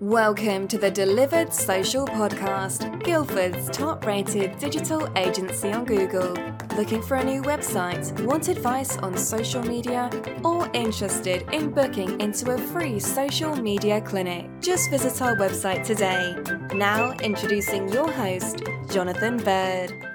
Welcome to the Delivered Social Podcast, Guildford's top rated digital agency on Google. Looking for a new website, want advice on social media, or interested in booking into a free social media clinic? Just visit our website today. Now, introducing your host, Jonathan Bird.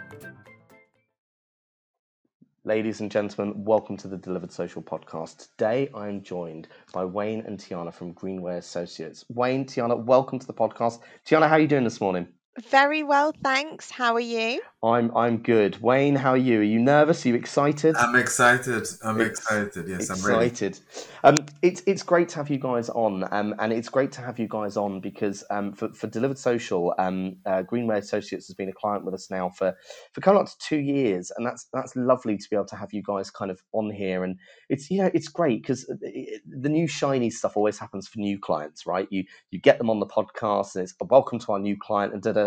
Ladies and gentlemen, welcome to the Delivered Social podcast. Today I am joined by Wayne and Tiana from Greenway Associates. Wayne, Tiana, welcome to the podcast. Tiana, how are you doing this morning? Very well, thanks. How are you? I'm I'm good. Wayne, how are you? Are you nervous? Are you excited? I'm excited. I'm Ex- excited. Yes, I'm ready. excited. Um, it's it's great to have you guys on, um, and it's great to have you guys on because um, for, for Delivered Social, um, uh, Greenway Associates has been a client with us now for for coming up to two years, and that's that's lovely to be able to have you guys kind of on here, and it's you know it's great because the new shiny stuff always happens for new clients, right? You you get them on the podcast, and it's welcome to our new client, and da da.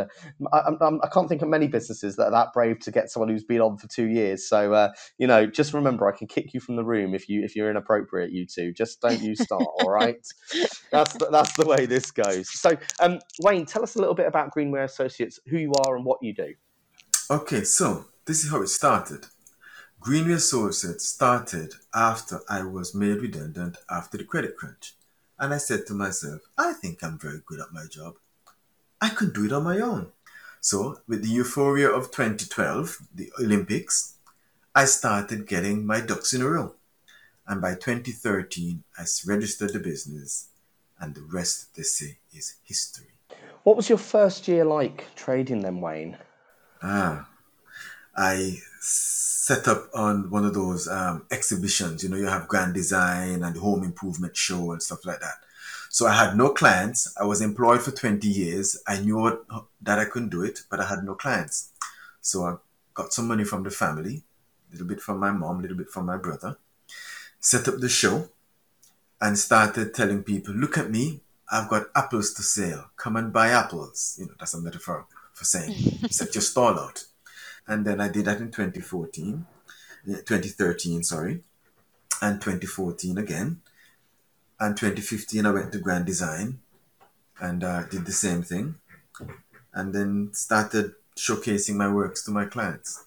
I, I'm- I can't think of many businesses that are that brave to get someone who's been on for two years. So uh, you know, just remember, I can kick you from the room if you if you're inappropriate. You two, just don't you start. all right, that's the, that's the way this goes. So, um, Wayne, tell us a little bit about Greenway Associates, who you are and what you do. Okay, so this is how it started. Greenway Associates started after I was made redundant after the credit crunch. And I said to myself, I think I'm very good at my job. I could do it on my own. So, with the euphoria of 2012, the Olympics, I started getting my ducks in a row. And by 2013, I registered the business, and the rest, they say, is history. What was your first year like trading then, Wayne? Ah, I set up on one of those um, exhibitions. You know, you have Grand Design and Home Improvement Show and stuff like that. So I had no clients. I was employed for 20 years. I knew what, that I couldn't do it, but I had no clients. So I got some money from the family, a little bit from my mom, a little bit from my brother, set up the show, and started telling people, look at me, I've got apples to sell. Come and buy apples. You know, that's a metaphor for saying set your stall out. And then I did that in 2014, eh, 2013, sorry, and 2014 again. And 2015, I went to Grand Design and uh, did the same thing. And then started showcasing my works to my clients.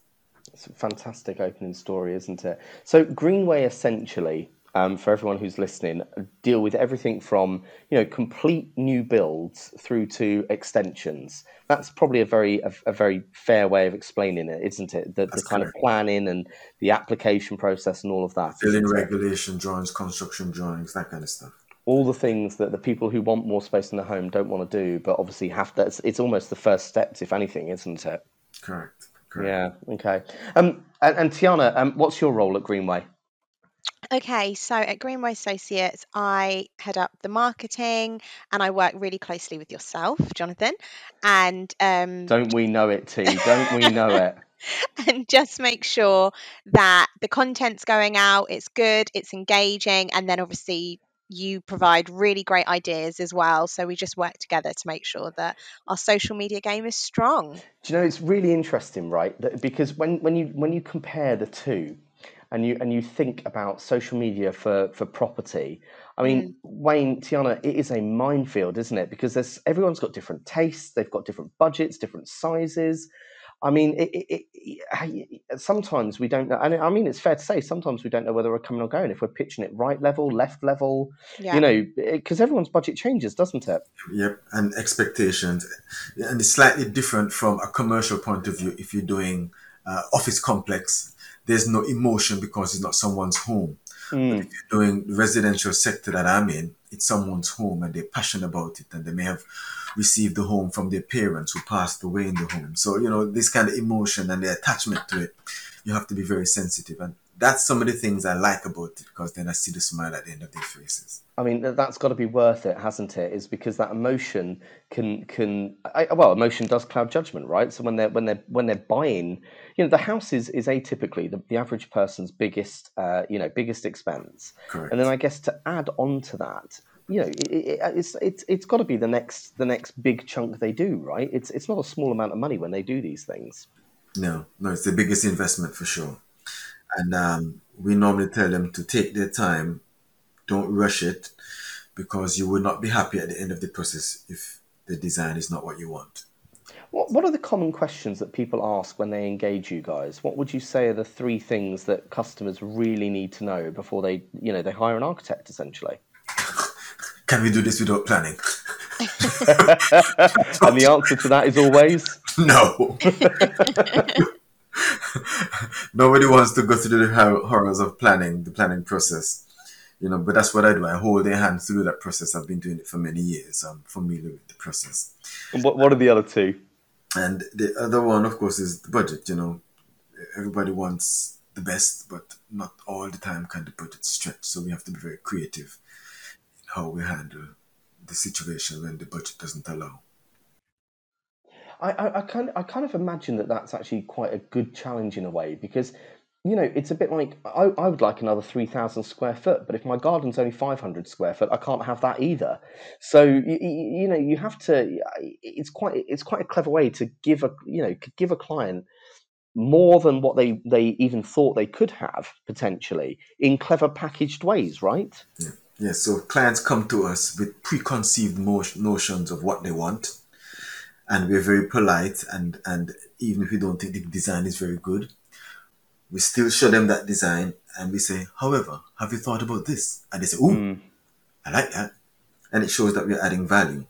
It's a fantastic opening story, isn't it? So Greenway essentially, um, for everyone who's listening, deal with everything from you know complete new builds through to extensions. That's probably a very a, a very fair way of explaining it, isn't it? The, the kind of planning and the application process and all of that. Building regulation drawings, construction drawings, that kind of stuff. all the things that the people who want more space in the home don't want to do, but obviously have to. It's, it's almost the first steps, if anything, isn't it? Correct. Correct. Yeah. Okay. Um, and, and Tiana, um, what's your role at Greenway? Okay, so at Greenway Associates, I head up the marketing and I work really closely with yourself, Jonathan, and um, Don't we know it, T? Don't we know it? and just make sure that the content's going out, it's good, it's engaging, and then obviously you provide really great ideas as well. So we just work together to make sure that our social media game is strong. Do you know it's really interesting, right? That because when, when you when you compare the two, and you and you think about social media for for property, I mean, Wayne, Tiana, it is a minefield, isn't it? Because there's everyone's got different tastes, they've got different budgets, different sizes. I mean, it, it, it, sometimes we don't know. And I mean, it's fair to say sometimes we don't know whether we're coming or going. If we're pitching it right level, left level, Yeah. you know, because everyone's budget changes, doesn't it? Yep, and expectations, and it's slightly different from a commercial point of view. If you're doing uh, office complex, there's no emotion because it's not someone's home. Mm. If you're doing the residential sector that I'm in, it's someone's home and they're passionate about it, and they may have received the home from their parents who passed away in the home. So you know this kind of emotion and the attachment to it, you have to be very sensitive, and that's some of the things I like about it because then I see the smile at the end of their faces. I mean, that's got to be worth it, hasn't it? Is because that emotion can can I, well, emotion does cloud judgment, right? So when they're when they're when they're buying, you know, the house is is atypically the, the average person's biggest, uh, you know, biggest expense, Correct. and then I guess to add on to that, you know, it, it, it's it's it's got to be the next the next big chunk they do, right? It's it's not a small amount of money when they do these things. No, no, it's the biggest investment for sure. And um, we normally tell them to take their time, don't rush it, because you will not be happy at the end of the process if the design is not what you want. What, what are the common questions that people ask when they engage you guys? What would you say are the three things that customers really need to know before they, you know, they hire an architect essentially? Can we do this without planning? and the answer to that is always no. Nobody wants to go through the horrors of planning, the planning process. You know, but that's what I do. I hold their hand through that process. I've been doing it for many years. Um, I'm familiar with the process. And what, what are the other two? And the other one, of course, is the budget. You know, everybody wants the best, but not all the time can the budget stretch. So we have to be very creative in how we handle the situation when the budget doesn't allow. I, I, I kind of, I kind of imagine that that's actually quite a good challenge in a way because you know it's a bit like I, I would like another 3000 square foot but if my garden's only 500 square foot i can't have that either. So you, you know you have to it's quite it's quite a clever way to give a you know give a client more than what they they even thought they could have potentially in clever packaged ways right? Yeah, yeah so clients come to us with preconceived notions of what they want and we're very polite and and even if we don't think the design is very good we still show them that design and we say however have you thought about this? And they say oh mm. i like that. And it shows that we're adding value.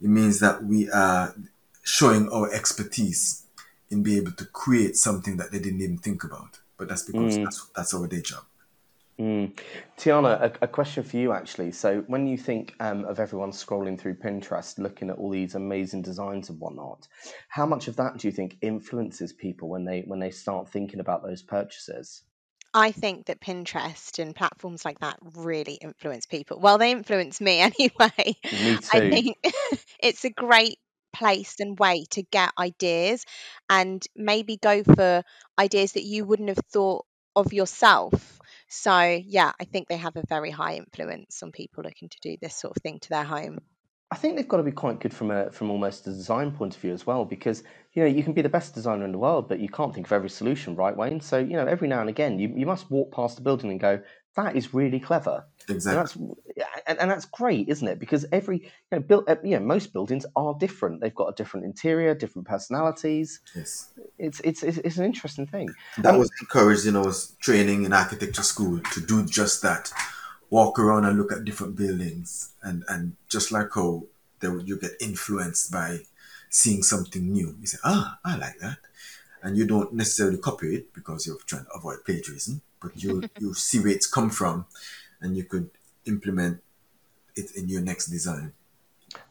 It means that we are showing our expertise in being able to create something that they didn't even think about. But that's because mm. that's, that's our day job Mm. Tiana, a, a, question for you actually. So, when you think um, of everyone scrolling through Pinterest, looking at all these amazing designs and whatnot, how much of that do you think influences people when they when they start thinking about those purchases? I think that Pinterest and platforms like that really influence people. Well, they influence me anyway. Me too. I think it's a great place and way to get ideas and maybe go for ideas that you wouldn't have thought of yourself so, yeah, I think they have a very high influence on people looking to do this sort of thing to their home. I think they've got to be quite good from a from almost a design point of view as well, because you know you can be the best designer in the world, but you can't think of every solution, right, Wayne? So you know every now and again you, you must walk past a building and go, that is really clever. Exactly. And that's, and, and that's great, isn't it? Because every, you know, build, uh, you know, most buildings are different. They've got a different interior, different personalities. Yes. It's, it's, it's, it's an interesting thing. That um, was encouraged, you know, training in architecture school to do just that. Walk around and look at different buildings and, and just like how they, you get influenced by seeing something new. You say, ah, I like that. And you don't necessarily copy it because you're trying to avoid plagiarism but you you see where it's come from, and you could implement it in your next design.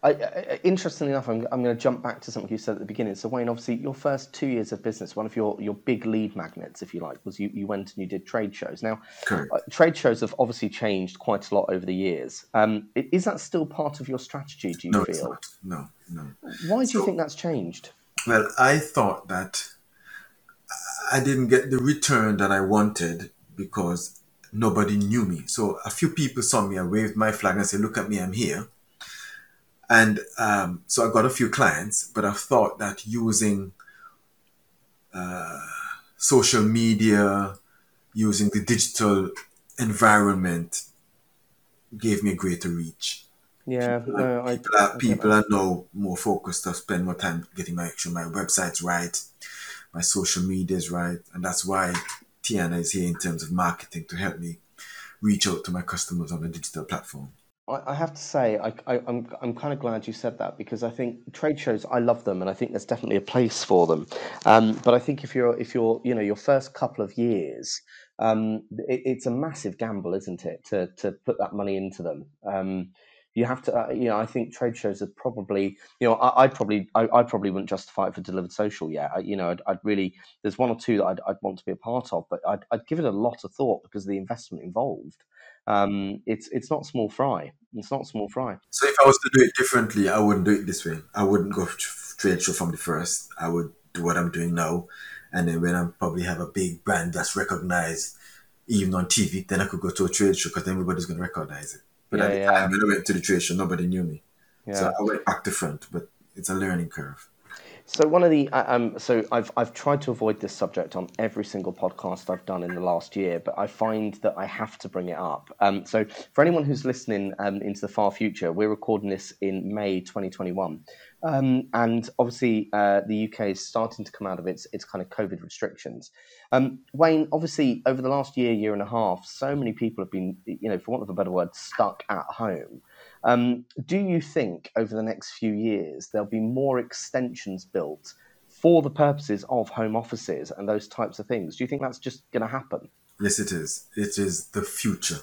I, I, interestingly enough, I'm, I'm going to jump back to something you said at the beginning. So, Wayne, obviously, your first two years of business, one of your, your big lead magnets, if you like, was you, you went and you did trade shows. Now, uh, trade shows have obviously changed quite a lot over the years. Um, is that still part of your strategy, do you no, feel? No, no. Why do so, you think that's changed? Well, I thought that I didn't get the return that I wanted because nobody knew me. So a few people saw me. I waved my flag and said, "Look at me, I'm here." And um, so I got a few clients, but I thought that using uh, social media, using the digital environment, gave me a greater reach. Yeah, people, no, I, people, are, people are now more focused to spend more time getting my actual my websites right, my social medias right, and that's why Tiana is here in terms of marketing to help me reach out to my customers on a digital platform. I have to say, I, I, I'm I'm kind of glad you said that because I think trade shows, I love them, and I think there's definitely a place for them. Um, but I think if you're if you're you know your first couple of years, um, it, it's a massive gamble, isn't it, to to put that money into them. Um, you have to, uh, you know, I think trade shows are probably, you know, I, I probably, I, I, probably wouldn't justify it for delivered social yet. I, you know, I'd, I'd, really, there's one or two that I'd, I'd, want to be a part of, but I'd, I'd give it a lot of thought because of the investment involved. Um, it's, it's not small fry. It's not small fry. So if I was to do it differently, I wouldn't do it this way. I wouldn't go to trade show from the first. I would do what I'm doing now, and then when I probably have a big brand that's recognized, even on TV, then I could go to a trade show because everybody's going to recognize it. But yeah, at the yeah. time, when I went to the trade show, nobody knew me. Yeah. So I went back to front, but it's a learning curve. So one of the uh, um, so I've I've tried to avoid this subject on every single podcast I've done in the last year, but I find that I have to bring it up. Um, so for anyone who's listening um, into the far future, we're recording this in May 2021, um, and obviously uh, the UK is starting to come out of its its kind of COVID restrictions. Um, Wayne, obviously over the last year, year and a half, so many people have been, you know, for want of a better word, stuck at home. Um, do you think over the next few years there'll be more extensions built for the purposes of home offices and those types of things? Do you think that's just going to happen? Yes, it is. It is the future.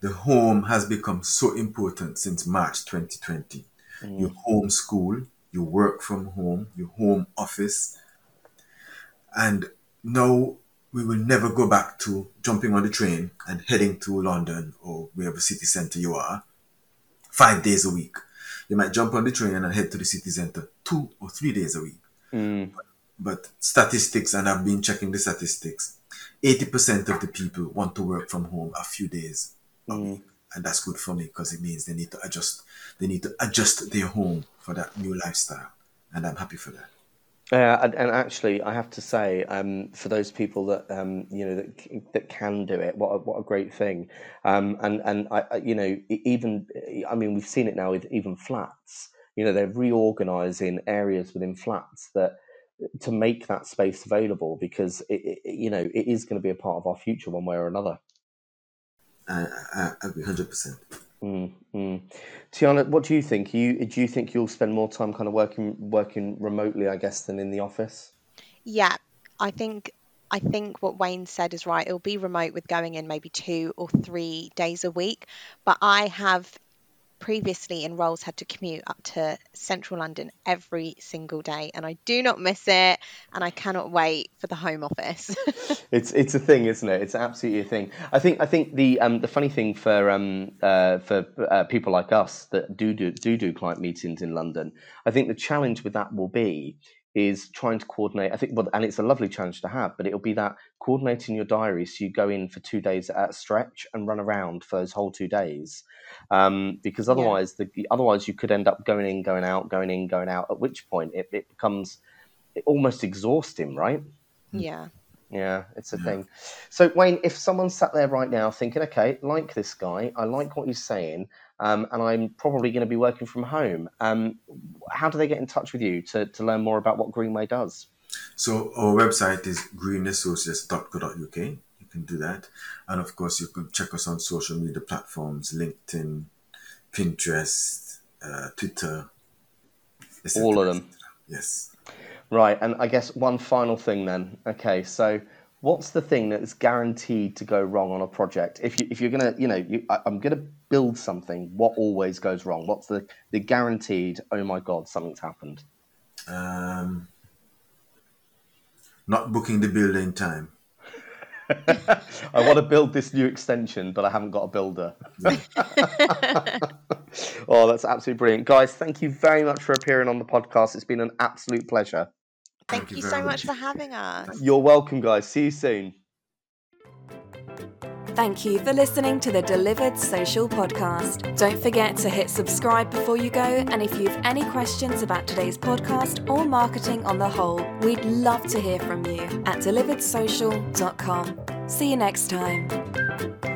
The home has become so important since March 2020. Mm. You homeschool, you work from home, you home office, and now we will never go back to jumping on the train and heading to London or wherever city centre you are five days a week. You might jump on the train and head to the city center two or three days a week. Mm. But, but statistics, and I've been checking the statistics, 80% of the people want to work from home a few days a Mm. week. And that's good for me because it means they need to adjust. They need to adjust their home for that new lifestyle. And I'm happy for that. Yeah, and, and actually, I have to say, um, for those people that um, you know that that can do it, what a, what a great thing. Um, and and I, I, you know, even I mean, we've seen it now with even flats. You know, they're reorganising areas within flats that to make that space available because it, it, you know it is going to be a part of our future one way or another. I, I, I agree 100%. Mm, mm. Tiana, what do you think? You do you think you'll spend more time kind of working working remotely, I guess, than in the office? Yeah, I think I think what Wayne said is right. It'll be remote with going in maybe two or three days a week, but I have previously in roles had to commute up to central London every single day, and I do not miss it, and I cannot wait for the home office. It's it's a thing, isn't it? It's absolutely a thing. I think I think the um, the funny thing for um, uh, for uh, people like us that do do do do client meetings in London, I think the challenge with that will be is trying to coordinate. I think, well, and it's a lovely challenge to have, but it'll be that coordinating your diary so you go in for two days at a stretch and run around for those whole two days, um, because Yeah. otherwise the otherwise you could end up going in, going out, going in, going out. At which point it, it becomes almost exhausting, right? yeah. Yeah, it's a thing. So, Wayne, if someone sat there right now thinking, okay, like this guy, I like what he's saying, um, and I'm probably going to be working from home, um, how do they get in touch with you to, to learn more about what Greenway does? So our website is greenassociates.co.uk. You can do that. And of course, you can check us on social media platforms, LinkedIn, Pinterest, uh, Twitter. All of them. Yes. Right, and I guess one final thing then. Okay, so what's the thing that is guaranteed to go wrong on a project? If you if you're gonna, you know, you, I, I'm gonna build something, what always goes wrong? What's the the guaranteed? Oh my God, something's happened. Um, not booking the builder in time. I want to build this new extension, but I haven't got a builder. oh, that's absolutely brilliant. Guys, thank you very much for appearing on the podcast. It's been an absolute pleasure. Thank, Thank you you so much much. for having us. You're welcome, guys. See you soon. Thank you for listening to the Delivered Social Podcast. Don't forget to hit subscribe before you go. And if you've any questions about today's podcast or marketing on the whole, we'd love to hear from you at deliveredsocial.com. See you next time.